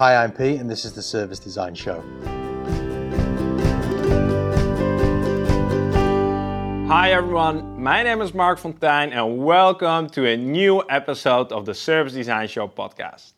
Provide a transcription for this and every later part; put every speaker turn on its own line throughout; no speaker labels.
Hi, I'm Pete, and this is the Service Design Show.
Hi everyone, my name is Marc Fonteijn and welcome to a new episode of the Service Design Show podcast.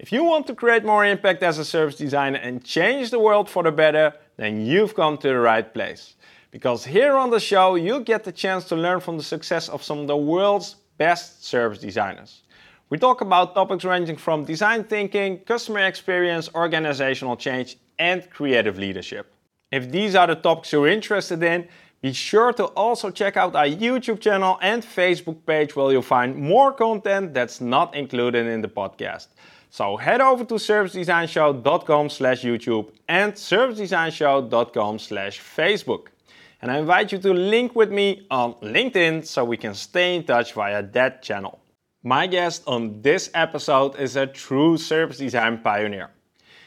If you want to create more impact as a service designer and change the world for the better, then you've come to the right place. Because here on the show, you get the chance to learn from the success of some of the world's best service designers. We talk about topics ranging from design thinking, customer experience, organizational change, and creative leadership. If these are the topics you're interested in, be sure to also check out our YouTube channel and Facebook page where you'll find more content that's not included in the podcast. So head over to servicedesignshow.com slash YouTube and servicedesignshow.com slash Facebook. And I invite you to link with me on LinkedIn so we can stay in touch via that channel. My guest on this episode is a true service design pioneer.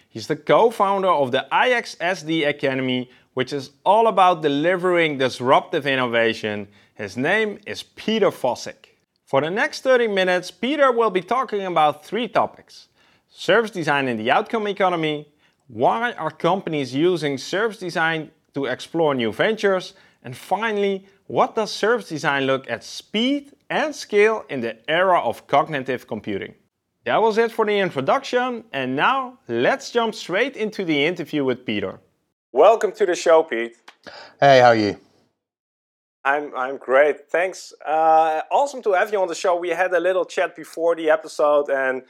He's the co-founder of the IXSD Academy, which is all about delivering disruptive innovation. His name is Peter Fossick. For the next 30 minutes, Peter will be talking about three topics. Service design in the outcome economy, why are companies using service design to explore new ventures, and finally, what does service design look at speed and scale in the era of cognitive computing? That was it for the introduction, and now let's jump straight into the interview with Peter. Welcome to the show, Pete.
Hey, how are you?
I'm I'm great, thanks. Uh, awesome to have you on the show. We had a little chat before the episode, and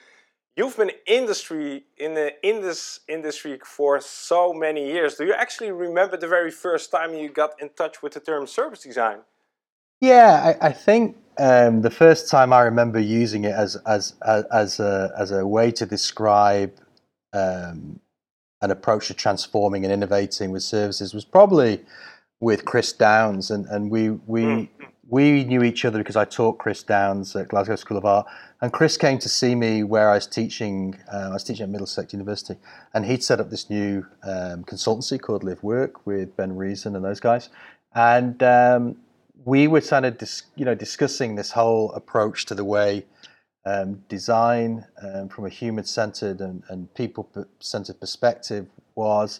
you've been industry in the in this industry for so many years. Do you actually remember the very first time you got in touch with the term service design?
Yeah, I, I think um, the first time I remember using it as as as, as a as a way to describe um, an approach to transforming and innovating with services was probably with Chris Downs, and, and we we mm. we knew each other because I taught Chris Downs at Glasgow School of Art, and Chris came to see me where I was teaching. Uh, I was teaching at Middlesex University, and he'd set up this new um, consultancy called Live Work with Ben Reason and those guys, and um, we were kind of dis- you know discussing this whole approach to the way um, design um, from a human centered and, and people centered perspective was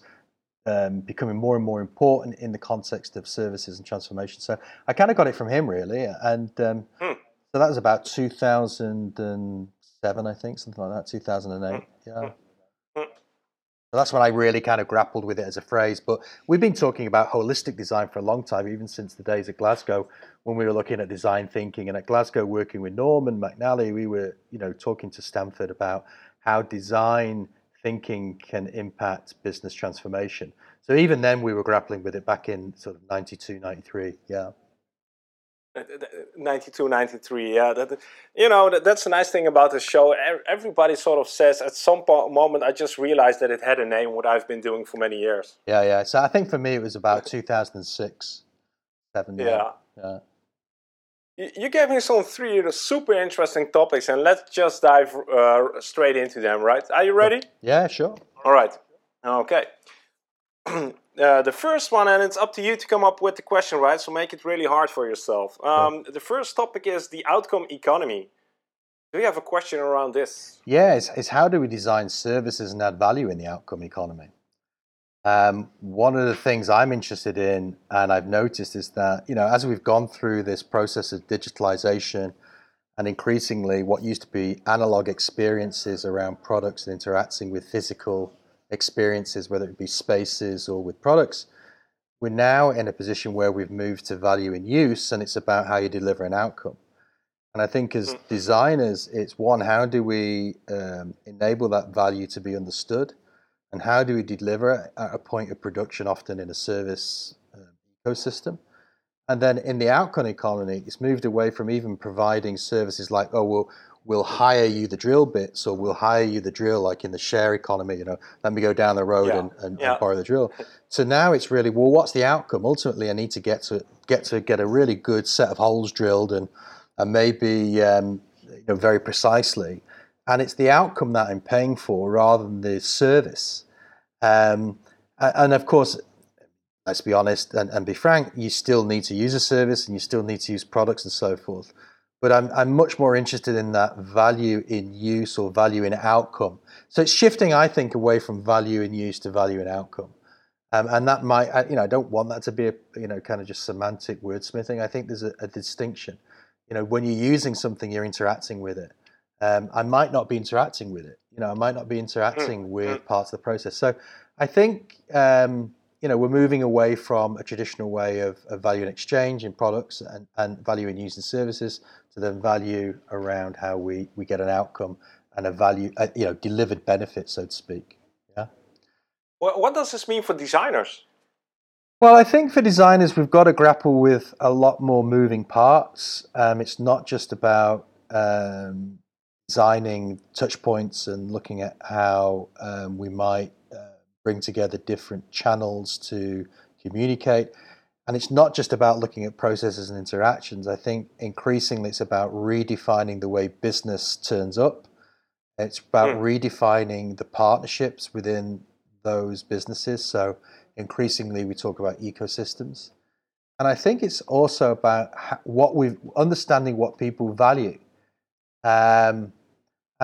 um, becoming more and more important in the context of services and transformation. So I kind of got it from him, really. And um, hmm. so that was about 2007, I think, something like that, 2008. Hmm. Yeah. So that's when I really kind of grappled with it as a phrase. But we've been talking about holistic design for a long time, even since the days of Glasgow when we were looking at design thinking. And at Glasgow, working with Norman McNally, we were, you know, talking to Stanford about how design thinking can impact business transformation. So even then, we were grappling with it back in sort of 92, 93. Yeah.
92 93 yeah that, you know that, that's the nice thing about the show. Everybody sort of says at some moment i just realized that it had a name what i've been doing for many years.
Yeah yeah so i think for me it was about 2006 7 yeah. yeah
you gave me some three super interesting topics and let's just dive uh, straight into them right? Are you ready?
Yeah sure.
All right. Okay uh, the first one, and it's up to you to come up with the question, right? So make it really hard for yourself. Um, The first topic is the outcome economy. Do you have a question around this?
Yeah, it's, it's how do we design services and add value in the outcome economy? Um, one of the things I'm interested in, and I've noticed, is that you know as we've gone through this process of digitalization, and increasingly what used to be analog experiences around products and interacting with physical experiences, whether it be spaces or with products, we're now in a position where we've moved to value in use and it's about how you deliver an outcome. And I think as mm. designers, it's one, how do we um, enable that value to be understood? And how do we deliver it at a point of production, often in a service uh, ecosystem? And then in the outcome economy, it's moved away from even providing services like, oh, well, we'll hire you the drill bits or we'll hire you the drill like in the share economy you know let me go down the road yeah. and, and, yeah. and, borrow the drill. So now it's really well what's the outcome? Ultimately i need to get to get to get a really good set of holes drilled and and maybe um, you know very precisely. And it's the outcome that i'm paying for rather than the service. Um, and of course let's be honest and, and be frank you still need to use a service and you still need to use products and so forth but I'm, I'm much more interested in that value in use or value in outcome. So it's shifting, I think, away from value in use to value in outcome. Um, and that might, you know, I don't want that to be a, you know, kind of just semantic wordsmithing. I think there's a, a distinction. You know, when you're using something, you're interacting with it. Um, I might not be interacting with it. You know, I might not be interacting mm, with mm. parts of the process. So I think, um, you know, we're moving away from a traditional way of, of value and exchange in products and, and value in use and services to then value around how we, we get an outcome and a value, uh, you know, delivered benefit, so to speak. Yeah.
Well, what does this mean for designers?
Well, I think for designers, we've got to grapple with a lot more moving parts. Um, it's not just about um, designing touch points and looking at how um, we might bring together different channels to communicate. And it's not just about looking at processes and interactions. I think increasingly it's about redefining the way business turns up. It's about mm. redefining the partnerships within those businesses. So increasingly, we talk about ecosystems, and I think it's also about what we understanding what people value. Um,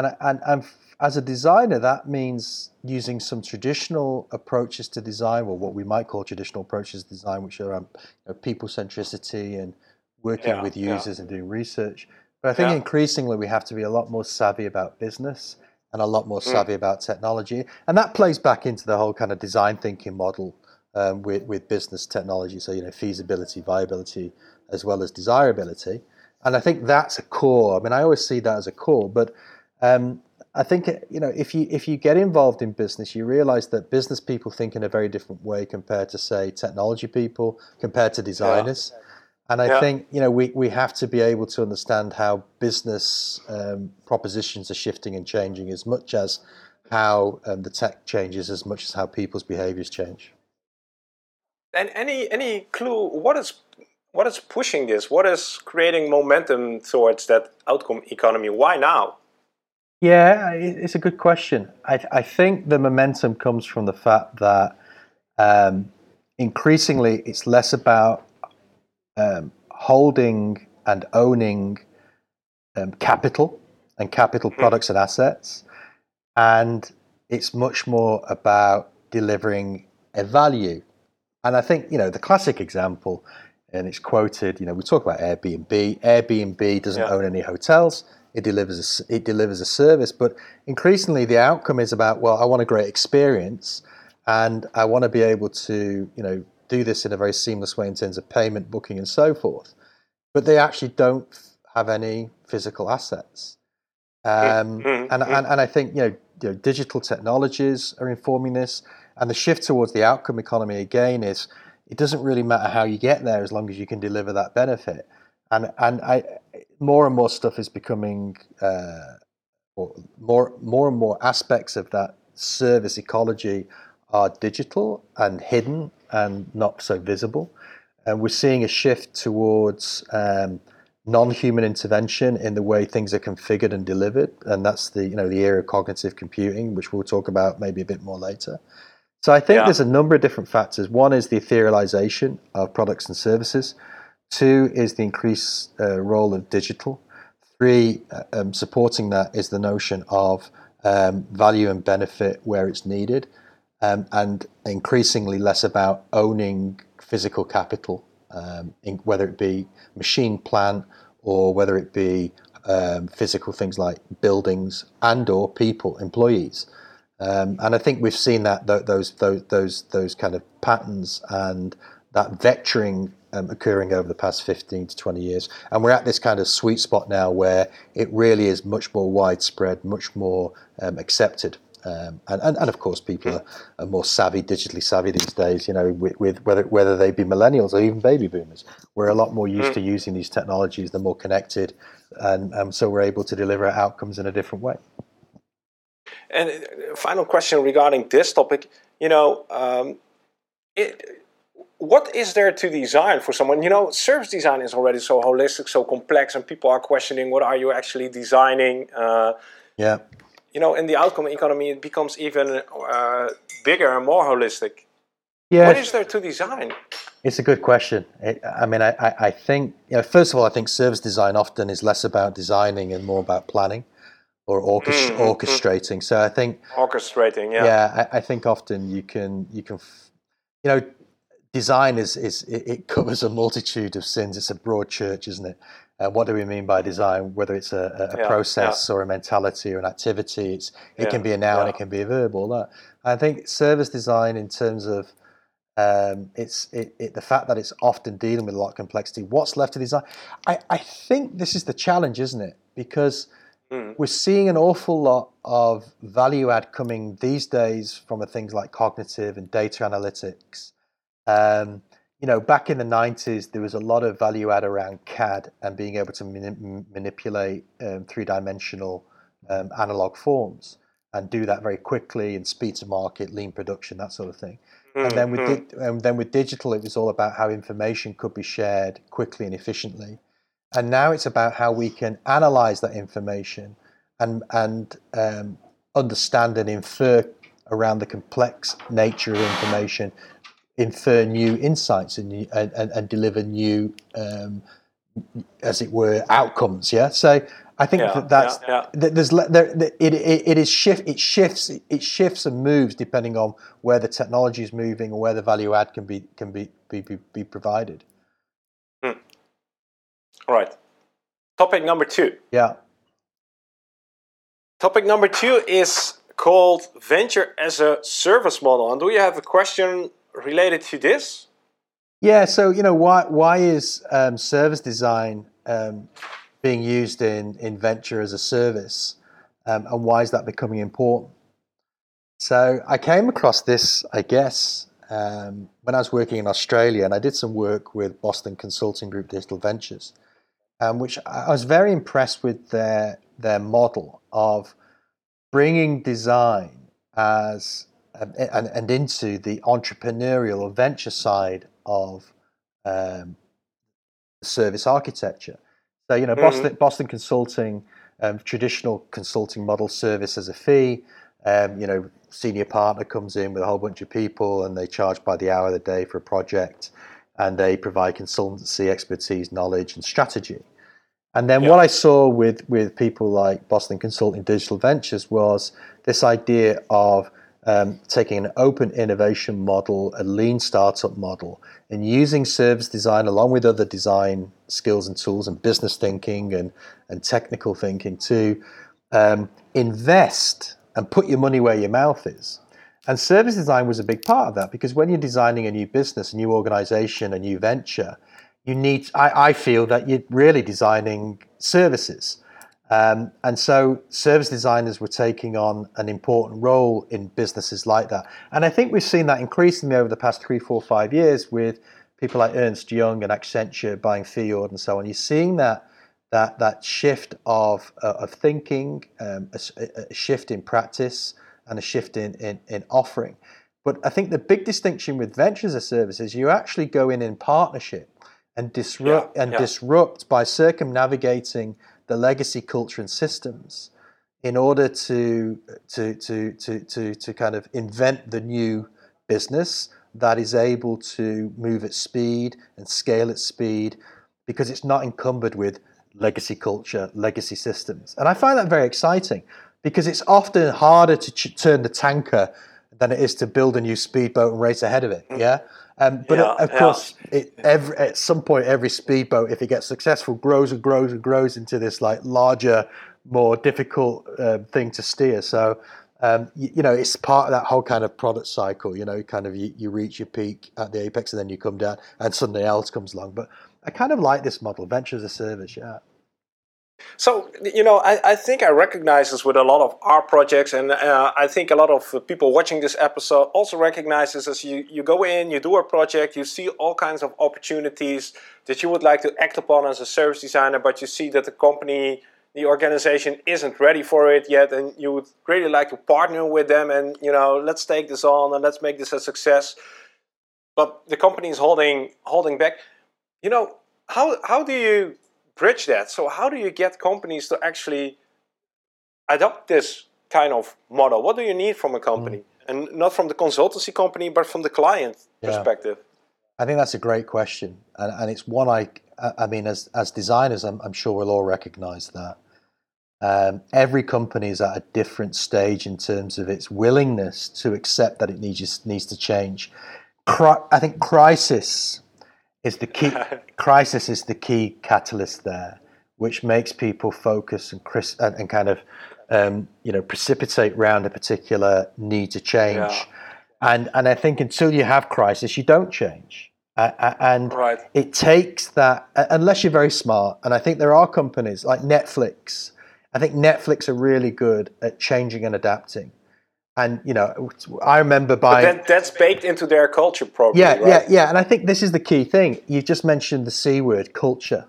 and, and, and as a designer, that means using some traditional approaches to design, or what we might call traditional approaches to design, which are um, you know, people centricity and working yeah, with users yeah. and doing research. But I think yeah. increasingly we have to be a lot more savvy about business and a lot more hmm. savvy mm. about technology. And that plays back into the whole kind of design thinking model um, with, with business technology. So, you know, feasibility, viability, as well as desirability. And I think that's a core. I mean, I always see that as a core, but um, I think you know if you if you get involved in business, you realize that business people think in a very different way compared to say technology people, compared to designers. Yeah. And I yeah. think you know we, we have to be able to understand how business um, propositions are shifting and changing as much as how um, the tech changes, as much as how people's behaviors change.
And any any clue what is what is pushing this? What is creating momentum towards that outcome economy? Why now?
Yeah, it's a good question. I, I think the momentum comes from the fact that um, increasingly it's less about um, holding and owning um, capital and capital hmm. products and assets. And it's much more about delivering a value. And I think, you know, the classic example, and it's quoted, you know, we talk about Airbnb. Airbnb doesn't yeah. own any hotels. It delivers a, it delivers a service, but increasingly the outcome is about well, I want a great experience, and I want to be able to you know do this in a very seamless way in terms of payment, booking, and so forth. But they actually don't have any physical assets. Um, mm-hmm. and, and, and I think you know, you know, digital technologies are informing this, and the shift towards the outcome economy again is it doesn't really matter how you get there as long as you can deliver that benefit. And and I more and more stuff is becoming uh, more more and more aspects of that service ecology are digital and hidden and not so visible. And we're seeing a shift towards um, non-human intervention in the way things are configured and delivered, and that's the you know the era of cognitive computing, which we'll talk about maybe a bit more later. So I think yeah. there's a number of different factors. One is the etherealization of products and services. Two is the increased uh, role of digital. Three, uh, um, supporting that is the notion of um, value and benefit where it's needed um, and increasingly less about owning physical capital, um, in, whether it be machine plant or whether it be um, physical things like buildings and or people, employees. Um, and I think we've seen that th- those, those those those kind of patterns and that vectoring um, occurring over the past 15 to 20 years. And we're at this kind of sweet spot now where it really is much more widespread, much more um, accepted. Um, and, and, and, of course, people are, are, more savvy, digitally savvy these days. You know, with, with, whether whether they be millennials or even baby boomers, we're a lot more used mm. to using these technologies. They're more connected, and um, so we're able to deliver outcomes in a different way.
And uh, final question regarding this topic. You know, um, it, what is there to design for someone? You know, service design is already so holistic, so complex, and people are questioning what are you actually designing. Uh,
yeah
you know, in the outcome economy, it becomes even uh, bigger and more holistic.
Yeah.
What is there to design?
It's a good question. It, I mean, I, I, I think, you know, first of all, I think service design often is less about designing and more about planning or mm-hmm. orchestrating. So I think
orchestrating, yeah,
yeah. I, I, think often you can you can, you know, design is is it, covers a multitude of sins. It's a broad church, isn't it? Uh, what do we mean by design? Whether it's a, a yeah, process yeah. or a mentality or an activity, it's it yeah, can be a noun, it can be a verb, all that. I think service design, in terms of um, it's it, it, the fact that it's often dealing with a lot of complexity. What's left to design? I, I think this is the challenge, isn't it? Because mm. we're seeing an awful lot of value add coming these days from things like cognitive and data analytics. Um, you know, back in the 90s, there was a lot of value add around CAD and being able to mani- manipulate um, three dimensional um, analog forms and do that very quickly and speed to market, lean production, that sort of thing. Mm-hmm. And then with di- and then with digital, it was all about how information could be shared quickly and efficiently. And now it's about how we can analyze that information and and um, understand and infer around the complex nature of information, infer new insights and and, and, deliver new, um, as it were, outcomes. Yeah. So I think yeah, that that's yeah, yeah. there's there, it, it, it is shift it shifts it shifts and moves depending on where the technology is moving or where the value add can be can be be, be, be provided.
Hmm. All right. Topic number two.
Yeah.
Topic number two is called venture as a service model. And do you have a question related to this?
Yeah. So you know why why is um, service design um, being used in, in venture as a service um, and why is that becoming important? So I came across this, I guess, um, when I was working in Australia and I did some work with Boston Consulting Group Digital Ventures, um, which I was very impressed with their, their model of bringing design as um, and, and into the entrepreneurial or venture side of um, service architecture. So you know, mm-hmm. Boston Boston Consulting, um, traditional consulting model service as a fee. Um, you know, senior partner comes in with a whole bunch of people, and they charge by the hour of the day for a project, and they provide consultancy, expertise, knowledge, and strategy. And then yeah. what I saw with with people like Boston Consulting Digital Ventures was this idea of um, taking an open innovation model, a lean startup model, and using service design along with other design skills and tools and business thinking and, and technical thinking to um, invest and put your money where your mouth is. And service design was a big part of that because when you're designing a new business, a new organization, a new venture, you need, I, I feel that you're really designing services. Um, and so service designers were taking on an important role in businesses like that. And I think we've seen that increasingly over the past three, four, five years with people like Ernst Young and Accenture buying Fjord and so on. You're seeing that that that shift of uh, of thinking, um, a, a, shift in practice, and a shift in, in in offering. But I think the big distinction with ventures as services, you actually go in in partnership and disrupt yeah, and yeah. disrupt by circumnavigating the legacy culture and systems in order to, to, to, to, to, to kind of invent the new business that is able to move at speed and scale at speed because it's not encumbered with legacy culture, legacy systems. And I find that very exciting because it's often harder to ch- turn the tanker than it is to build a new speedboat and race ahead of it. Mm. Yeah. Um, but yeah, of course, yeah. it, every, at some point, every speedboat, if it gets successful, grows and grows and grows into this like larger, more difficult uh, thing to steer. So, um, you, you, know, it's part of that whole kind of product cycle. You know, kind of you, you reach your peak at the apex and then you come down, and something else comes along. But I kind of like this model, venture as a service. Yeah.
So, you know, I, I think I recognize this with a lot of our projects, and uh, I think a lot of people watching this episode also recognize this as you, you go in, you do a project, you see all kinds of opportunities that you would like to act upon as a service designer, but you see that the company, the organization isn't ready for it yet, and you would really like to partner with them and, you know, let's take this on and let's make this a success. But the company is holding holding back. You know, how, how do you bridge that. So how do you get companies to actually adopt this kind of model? What do you need from a company? Mm. And not from the consultancy company, but from the client yeah. perspective.
I think that's a great question, and, and it's one I, I mean, as as designers, I'm, I'm sure we'll all recognise that um, every company is at a different stage in terms of its willingness to accept that it needs needs to change. Cri- I think crisis is the key. crisis is the key catalyst there, which makes people focus and, and, and kind of um, you know precipitate around a particular need to change. Yeah. And and I think until you have crisis, you don't change. Uh, and right. it takes that unless you're very smart. And I think there are companies like Netflix. I think Netflix are really good at changing and adapting. And you know, I remember buying.
That, that's baked into their culture, probably.
Yeah,
right?
yeah, yeah. And I think this is the key thing. You just mentioned the c word, culture,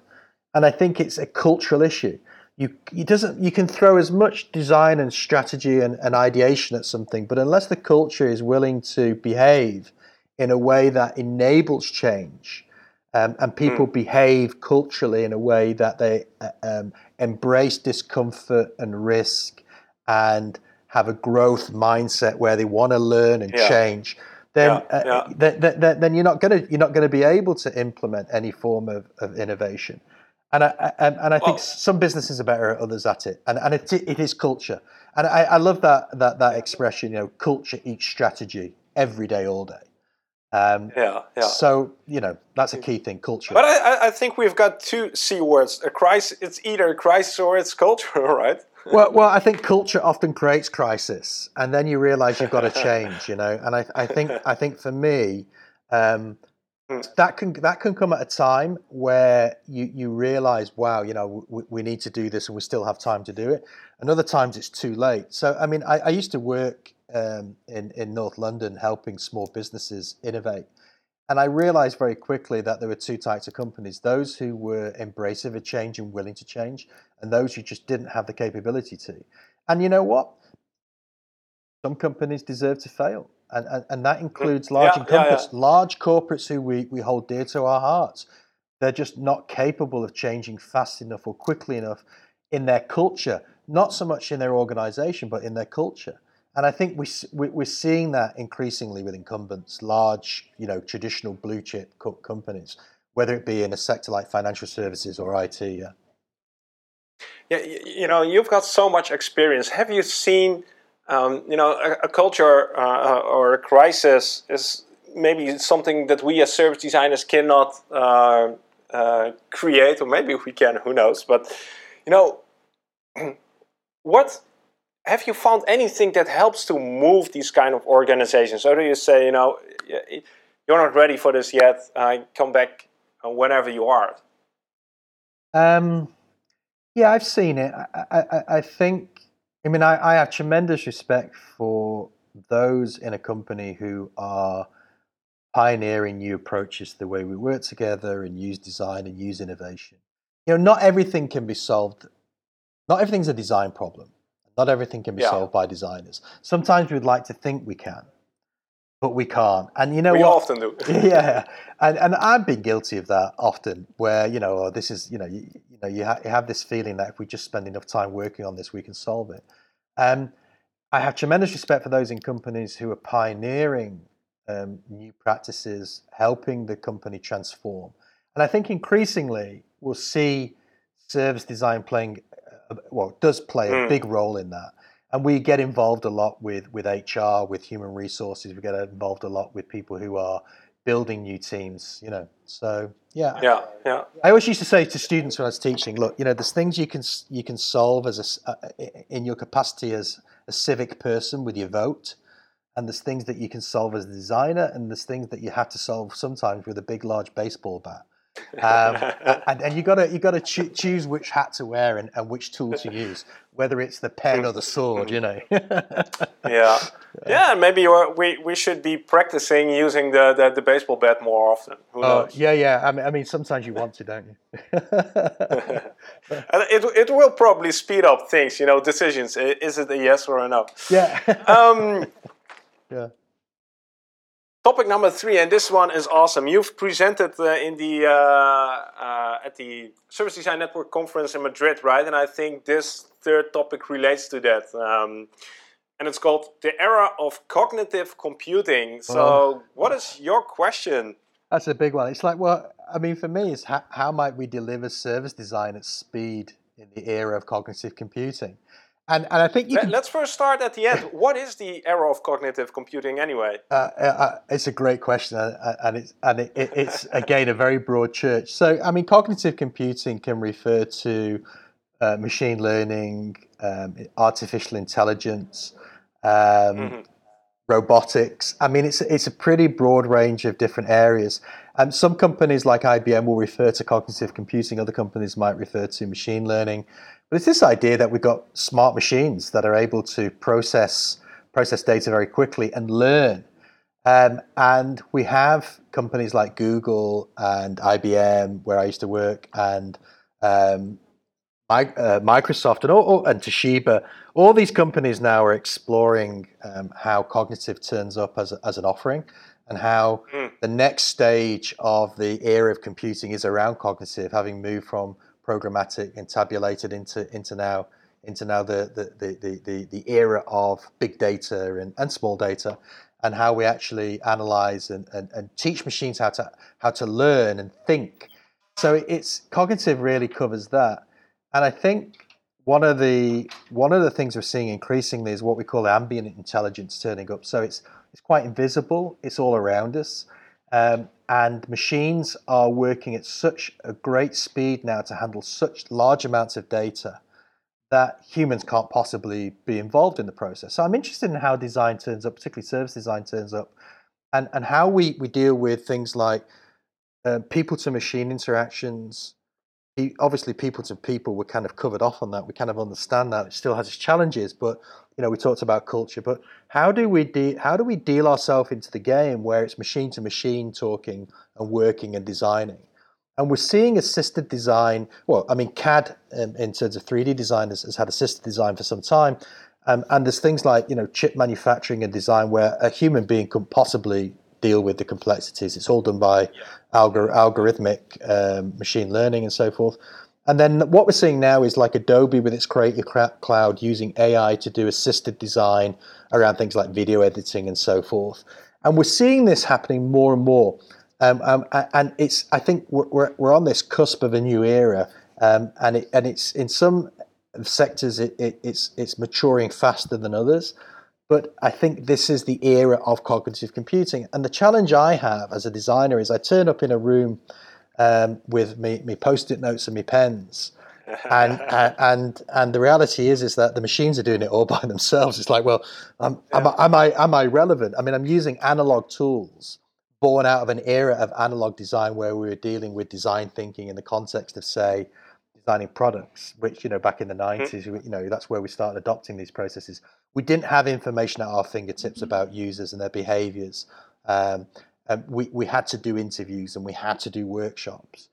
and I think it's a cultural issue. You, it doesn't. You can throw as much design and strategy and, and ideation at something, but unless the culture is willing to behave in a way that enables change um, and people mm. behave culturally in a way that they uh, um, embrace discomfort and risk and have a growth mindset where they want to learn and yeah. change then yeah, uh. Then, then, then, you're not going to you're not going to be able to implement any form of, of innovation and I, and, and I think well, some businesses are better, at others at it, and and it, it is culture, and I, I love that that that expression. You know, culture eats strategy every day, all day.
Um, yeah, yeah.
So you know that's a key thing, culture.
But I, I think we've got two c words. A crisis. It's either a crisis or it's culture, right?
Well, well, I think culture often creates crisis, and then you realize you've got to change. You know, and I, I think I think for me. Um, hmm. that can that can come at a time where you you realize wow you know we, we, need to do this and we still have time to do it and other times it's too late so i mean i, I used to work um, in, in North London helping small businesses innovate. And I realized very quickly that there were two types of companies those who were embracive of change and willing to change, and those who just didn't have the capability to. And you know what? Some companies deserve to fail. And, and, and that mm, includes large yeah, yeah, yeah. large corporates who we, we hold dear to our hearts. They're just not capable of changing fast enough or quickly enough in their culture, not so much in their organization, but in their culture. And I think we, we're seeing that increasingly with incumbents, large, you know, traditional blue chip companies, whether it be in a sector like financial services or IT. Yeah.
Yeah, you know, you've got so much experience. Have you seen, um, you know, a, a culture uh, or a crisis is maybe something that we as service designers cannot uh, uh, create, or maybe we can, who knows? But, you know, what have you found anything that helps to move these kind of organizations? Or do you say, you know, you're not ready for this yet, uh, come back whenever you are?
Um, yeah, I've seen it. I, I, I think, I mean, I, I have tremendous respect for those in a company who are pioneering new approaches to the way we work together and use design and use innovation. You know, not everything can be solved. Not everything's a design problem. Not everything can be yeah. solved by designers. Sometimes we'd like to think we can, but we can't. And you know
we
what?
often do.
yeah, and and I've been guilty of that often. Where you know, oh, this is you know, you, you know, you, ha- you, have this feeling that if we just spend enough time working on this, we can solve it. Um, I have tremendous respect for those in companies who are pioneering um, new practices, helping the company transform. And I think increasingly we'll see service design playing well, does play a mm. big role in that. And we get involved a lot with, with HR, with human resources. We get involved a lot with people who are building new teams, you know. So yeah,
yeah, yeah.
I always used to say to students when I was teaching, look, you know, there's things you can you can solve as a uh, in your capacity as a civic person with your vote, and there's things that you can solve as a designer, and there's things that you have to solve sometimes with a big, large baseball bat. Um, and, and you got to you got to cho- choose which hat to wear and, and which tool to use, whether it's the pen or the sword. You know.
yeah, yeah. Maybe we we should be practicing using the, the, the baseball bat more often. Who oh, knows?
Yeah, yeah. I mean, I mean, sometimes you want to, don't you?
and it it will probably speed up things. You know, decisions. Is it a yes or a no?
Yeah.
um,
yeah.
Topic number three, and this one is awesome. You've presented uh, in the uh, uh, at the Service Design Network conference in Madrid, right? And I think this third topic relates to that. Um, and it's called the era of cognitive computing. So, oh. what is your question
That's a big one. It's like, well, I mean, for me, it's how, how might we deliver service design at speed in the era of cognitive computing? And, and I think you
Let,
can,
let's first start at the end. what is the era of cognitive computing anyway?
Uh, uh, uh it's a great question, uh, and it's and it, it's again a very broad church. So, I mean, cognitive computing can refer to uh, machine learning, um, artificial intelligence, um, mm-hmm. robotics. I mean, it's it's a pretty broad range of different areas. Um, some companies like IBM will refer to cognitive computing. Other companies might refer to machine learning. But it's this idea that we've got smart machines that are able to process process data very quickly and learn. Um, and we have companies like Google and IBM, where I used to work, and um, uh, Microsoft and, all, and Toshiba. All these companies now are exploring um, how cognitive turns up as, as an offering and how mm. the next stage of the era of computing is around cognitive, having moved from programmatic and tabulated into into now into now the the, the, the, the era of big data and, and small data and how we actually analyze and, and, and teach machines how to how to learn and think. So it's cognitive really covers that. And I think one of the one of the things we're seeing increasingly is what we call ambient intelligence turning up. So it's it's quite invisible, it's all around us. Um, and machines are working at such a great speed now to handle such large amounts of data that humans can't possibly be involved in the process. So I'm interested in how design turns up, particularly service design turns up, and, and how we, we deal with things like uh, people to machine interactions. Obviously, people to people, we're kind of covered off on that. We kind of understand that. It still has its challenges, but you know, we talked about culture, but how do we de- how do we deal ourselves into the game where it's machine to machine talking and working and designing? And we're seeing assisted design. Well, I mean, CAD um, in terms of 3D design has, has had assisted design for some time, um, and there's things like you know chip manufacturing and design where a human being couldn't possibly deal with the complexities. It's all done by algor- algorithmic um, machine learning and so forth. And then what we're seeing now is like Adobe with its Creative Cloud using AI to do assisted design around things like video editing and so forth. And we're seeing this happening more and more. Um, um, and it's I think we're, we're on this cusp of a new era, um, and it, and it's in some sectors it, it, it's it's maturing faster than others. But I think this is the era of cognitive computing. And the challenge I have as a designer is I turn up in a room um, with me, me post-it notes and me pens. and, and and the reality is is that the machines are doing it all by themselves. It's like, well, um, yeah. am, I, am I am I relevant? I mean, I'm using analog tools born out of an era of analog design where we were dealing with design thinking in the context of, say, designing products. Which you know, back in the '90s, mm-hmm. you know, that's where we started adopting these processes. We didn't have information at our fingertips mm-hmm. about users and their behaviors. Um, um, we, we had to do interviews and we had to do workshops.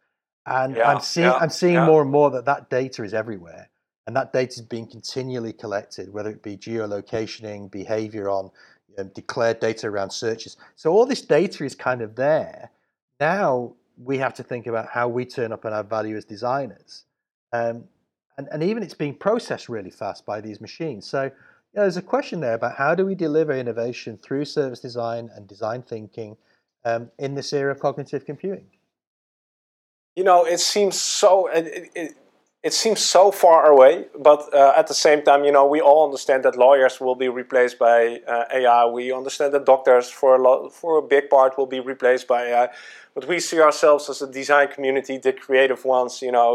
And yeah, I'm seeing, yeah, I'm seeing yeah. more and more that that data is everywhere. And that data is being continually collected, whether it be geolocationing, behavior on um, declared data around searches. So all this data is kind of there. Now we have to think about how we turn up and add value as designers. Um, and, and even it's being processed really fast by these machines. So you know, there's a question there about how do we deliver innovation through service design and design thinking um, in this era of cognitive computing?
You know, it seems so. It, it, it seems so far away, but uh, at the same time, you know, we all understand that lawyers will be replaced by uh, AI. We understand that doctors, for a lot, for a big part, will be replaced by AI. But we see ourselves as a design community, the creative ones. You know,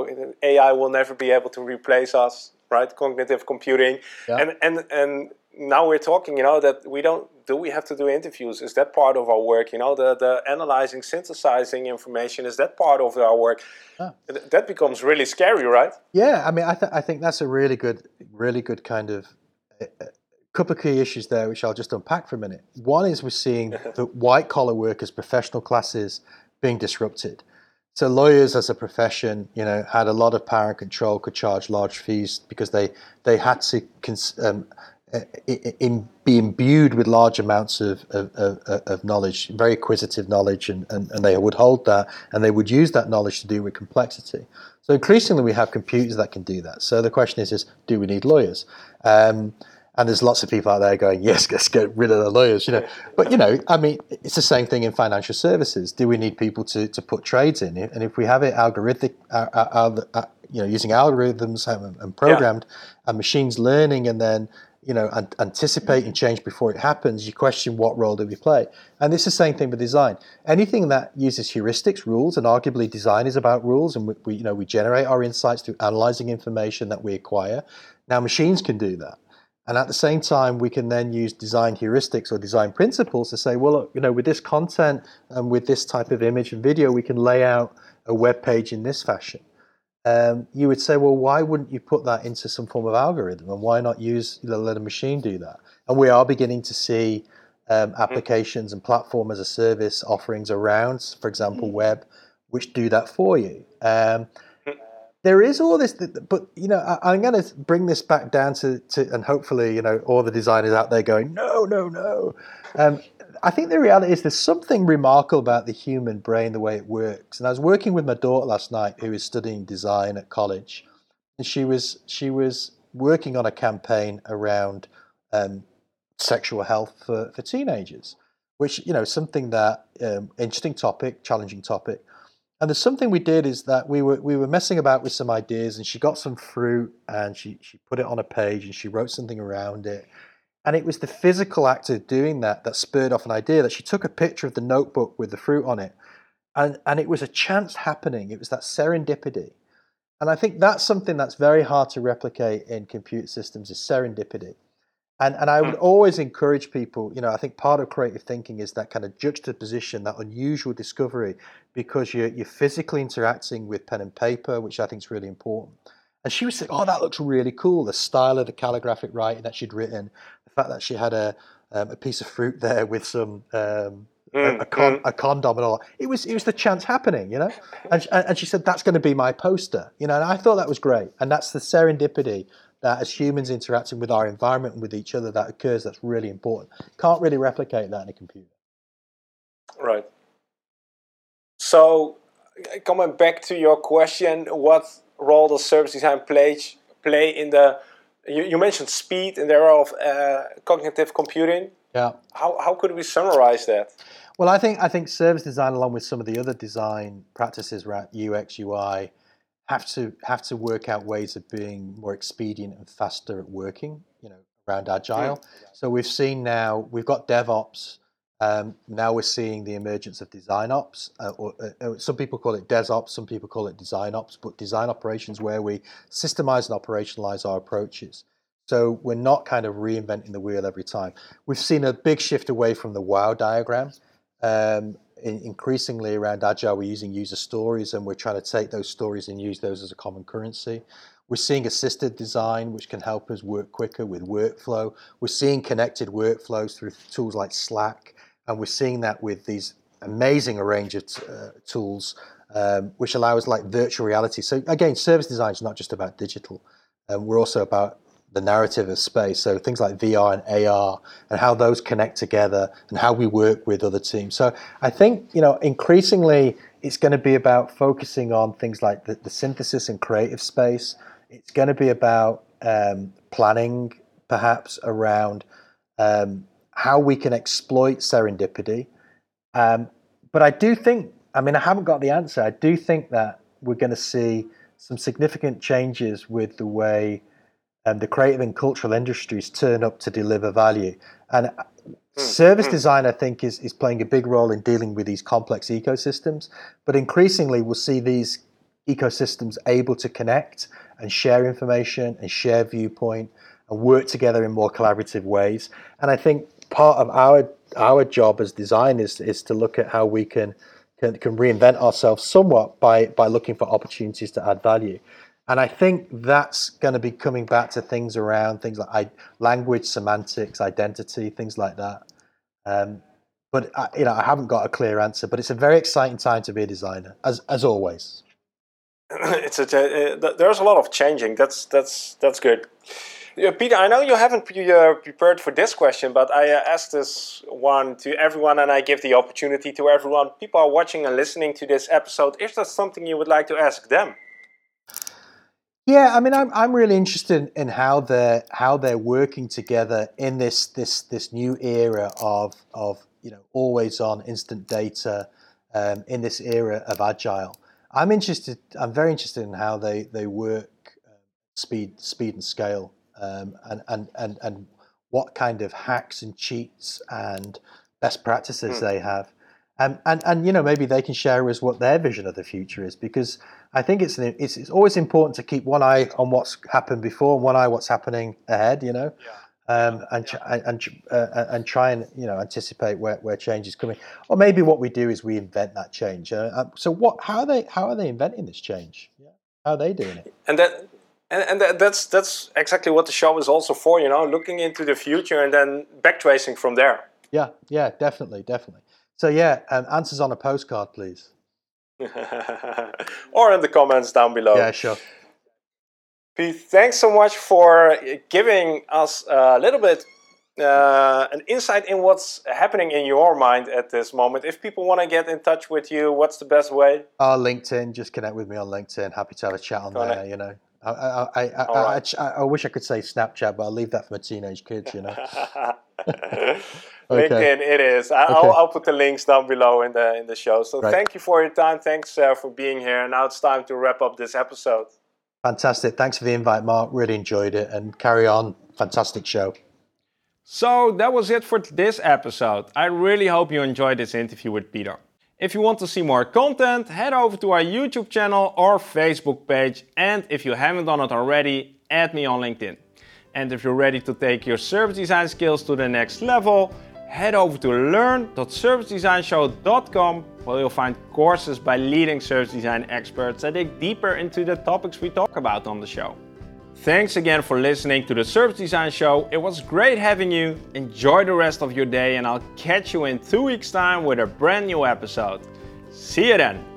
AI will never be able to replace us, right? Cognitive computing, yeah. and and and now we're talking, you know, that we don't do we have to do interviews? Is that part of our work? You know, the the analyzing, synthesizing information is that part of our work? That becomes really scary, right?
Yeah, I mean, I, th- I think that's a really good, really good kind of uh, uh couple of key issues there, which I'll just unpack for a minute. One is we're seeing the white collar workers, professional classes being disrupted. So lawyers as a profession, you know, had a lot of power and control, could charge large fees because they they had to cons- um, in, be imbued with large amounts of, of, of, of knowledge, very acquisitive knowledge, and, and, and, they would hold that and they would use that knowledge to deal with complexity. So increasingly, we have computers that can do that. So the question is, is do we need lawyers? Um, And there's lots of people out there going, yes, let's get rid of the lawyers, you know. But, you know, I mean, it's the same thing in financial services. Do we need people to, to put trades in? And if we have it algorithmic, uh, uh, uh, you know, using algorithms and, programmed yeah. and machines learning and then, you know, an- anticipating change before it happens, you question what role do we play? And it's the same thing with design. Anything that uses heuristics, rules, and arguably design is about rules, and we, we you know, we generate our insights through analyzing information that we acquire. Now, machines can do that. And at the same time, we can then use design heuristics or design principles to say, well, look, you know, with this content and with this type of image and video, we can lay out a web page in this fashion. Um, you would say, well, why wouldn't you put that into some form of algorithm, and why not use let a machine do that? And we are beginning to see um, applications and platform as a service offerings around, for example, mm. web, which do that for you. Um, there is all this, but you know, I, am going to bring this back down to, to, and hopefully, you know, all the designers out there going, no, no, no. Um, I think the reality is there's something remarkable about the human brain, the way it works. And I was working with my daughter last night, who is studying design at college, and she was she was working on a campaign around um, sexual health for, for teenagers, which you know something that um, interesting topic, challenging topic. And there's something we did is that we were we were messing about with some ideas, and she got some fruit and she she put it on a page and she wrote something around it. And it was the physical act of doing that that spurred off an idea that she took a picture of the notebook with the fruit on it. And, and it was a chance happening. It was that serendipity. And I think that's something that's very hard to replicate in computer systems is serendipity. And, and I would hmm. always encourage people, you know, I think part of creative thinking is that kind of juxtaposition, that unusual discovery, because you're, you're physically interacting with pen and paper, which I think is really important. And she was saying, oh, that looks really cool. The style of the calligraphic writing that she'd written, the fact that she had a, um, a piece of fruit there with some um, mm, a, con, mm. a, condom and all. It was it was the chance happening, you know. And and she said that's going to be my poster, you know. And I thought that was great. And that's the serendipity that as humans interacting with our environment and with each other that occurs that's really important. Can't really replicate that in a computer.
Right. So coming back to your question what role does service design play play in the you, you mentioned speed and there of uh, cognitive computing.
Yeah.
How, how could we summarize that?
Well i think i think service design along with some of the other design practices around ux ui have to have to work out ways of being more expedient and faster at working. You know, around agile. Yeah. So we've seen now we've got DevOps. Um, now we're seeing the emergence of design ops. Uh, or, uh, uh some people call it DevOps, some people call it design ops, but design operations where we systemize and operationalize our approaches. So we're not kind of reinventing the wheel every time. We've seen a big shift away from the wow diagram. Um, increasingly around agile we're using user stories and we're trying to take those stories and use those as a common currency. We're seeing assisted design which can help us work quicker with workflow. We're seeing connected workflows through tools like slack and we're seeing that with these amazing range of uh, tools um, which allow us like virtual reality. So again service design is not just about digital. Um, we're also about the narrative of space. So things like VR and AR and how those connect together and how we work with other teams. So I think, you know, increasingly it's going to be about focusing on things like the, the synthesis and creative space. It's going to be about um, planning, perhaps, around um, how we can exploit serendipity. Um, but I do think, I mean, I haven't got the answer. I do think that we're going to see some significant changes with the way um, the creative and cultural industries turn up to deliver value. And hmm. service hmm. design, I think, is, is playing a big role in dealing with these complex ecosystems. But increasingly, we'll see these ecosystems able to connect and share information and share viewpoint and work together in more collaborative ways. And I think part of our our job as designers is to look at how we can can, can reinvent ourselves somewhat by by looking for opportunities to add value. And I think that's going to be coming back to things around things like language, semantics, identity, things like that. Um, but I, you know, I haven't got a clear answer. But it's a very exciting time to be a designer, as as always.
it's a, uh, there's a lot of changing. That's that's that's good. Uh, Peter, I know you haven't pre- uh, prepared for this question, but I uh, asked this one to everyone, and I give the opportunity to everyone. People are watching and listening to this episode. Is there something you would like to ask them?
Yeah, I mean, I'm I'm really interested in how they're how they're working together in this this this new era of of you know always on instant data um, in this era of agile. I'm interested. I'm very interested in how they they work uh, speed speed and scale um, and and and and what kind of hacks and cheats and best practices mm. they have. Um, and and you know maybe they can share with us what their vision of the future is because I think it's, an, it's it's always important to keep one eye on what's happened before and one eye what's happening ahead. You know, yeah. um, and and uh, and try and you know anticipate where, where change is coming. Or maybe what we do is we invent that change. Uh, um, so what? How are they? How are they inventing this change? Yeah. How are they doing it?
And that. And, and that's that's exactly what the show is also for, you know, looking into the future and then backtracing from there.
Yeah, yeah, definitely, definitely. So yeah, um, answers on a postcard, please.
or in the comments down below.
Yeah, sure.
Pete, thanks so much for giving us a little bit uh, an insight in what's happening in your mind at this moment. If people want to get in touch with you, what's the best way?
Uh, LinkedIn. Just connect with me on LinkedIn. Happy to have a chat on there. You know, I I, I, I, right. I, wish I could say Snapchat, but I'll leave that for my teenage kids. You know.
okay. LinkedIn, it is. I, will. I'll put the links down below in the in the show. So right. thank you for your time. Thanks uh, for being here. Now it's time to wrap up this episode.
Fantastic. Thanks for the invite, Marc. Really enjoyed it, and carry on. Fantastic show.
So that was it for this episode. I really hope you enjoyed this interview with Peter. If you want to see more content, head over to our YouTube channel or Facebook page. And if you haven't done it already, add me on LinkedIn. And if you're ready to take your service design skills to the next level, head over to learn.servicedesignshow.com where you'll find courses by leading service design experts that dig deeper into the topics we talk about on the show. Thanks again for listening to the Service Design Show. It was great having you. Enjoy the rest of your day, and I'll catch you in two weeks' time with a brand new episode. See you then.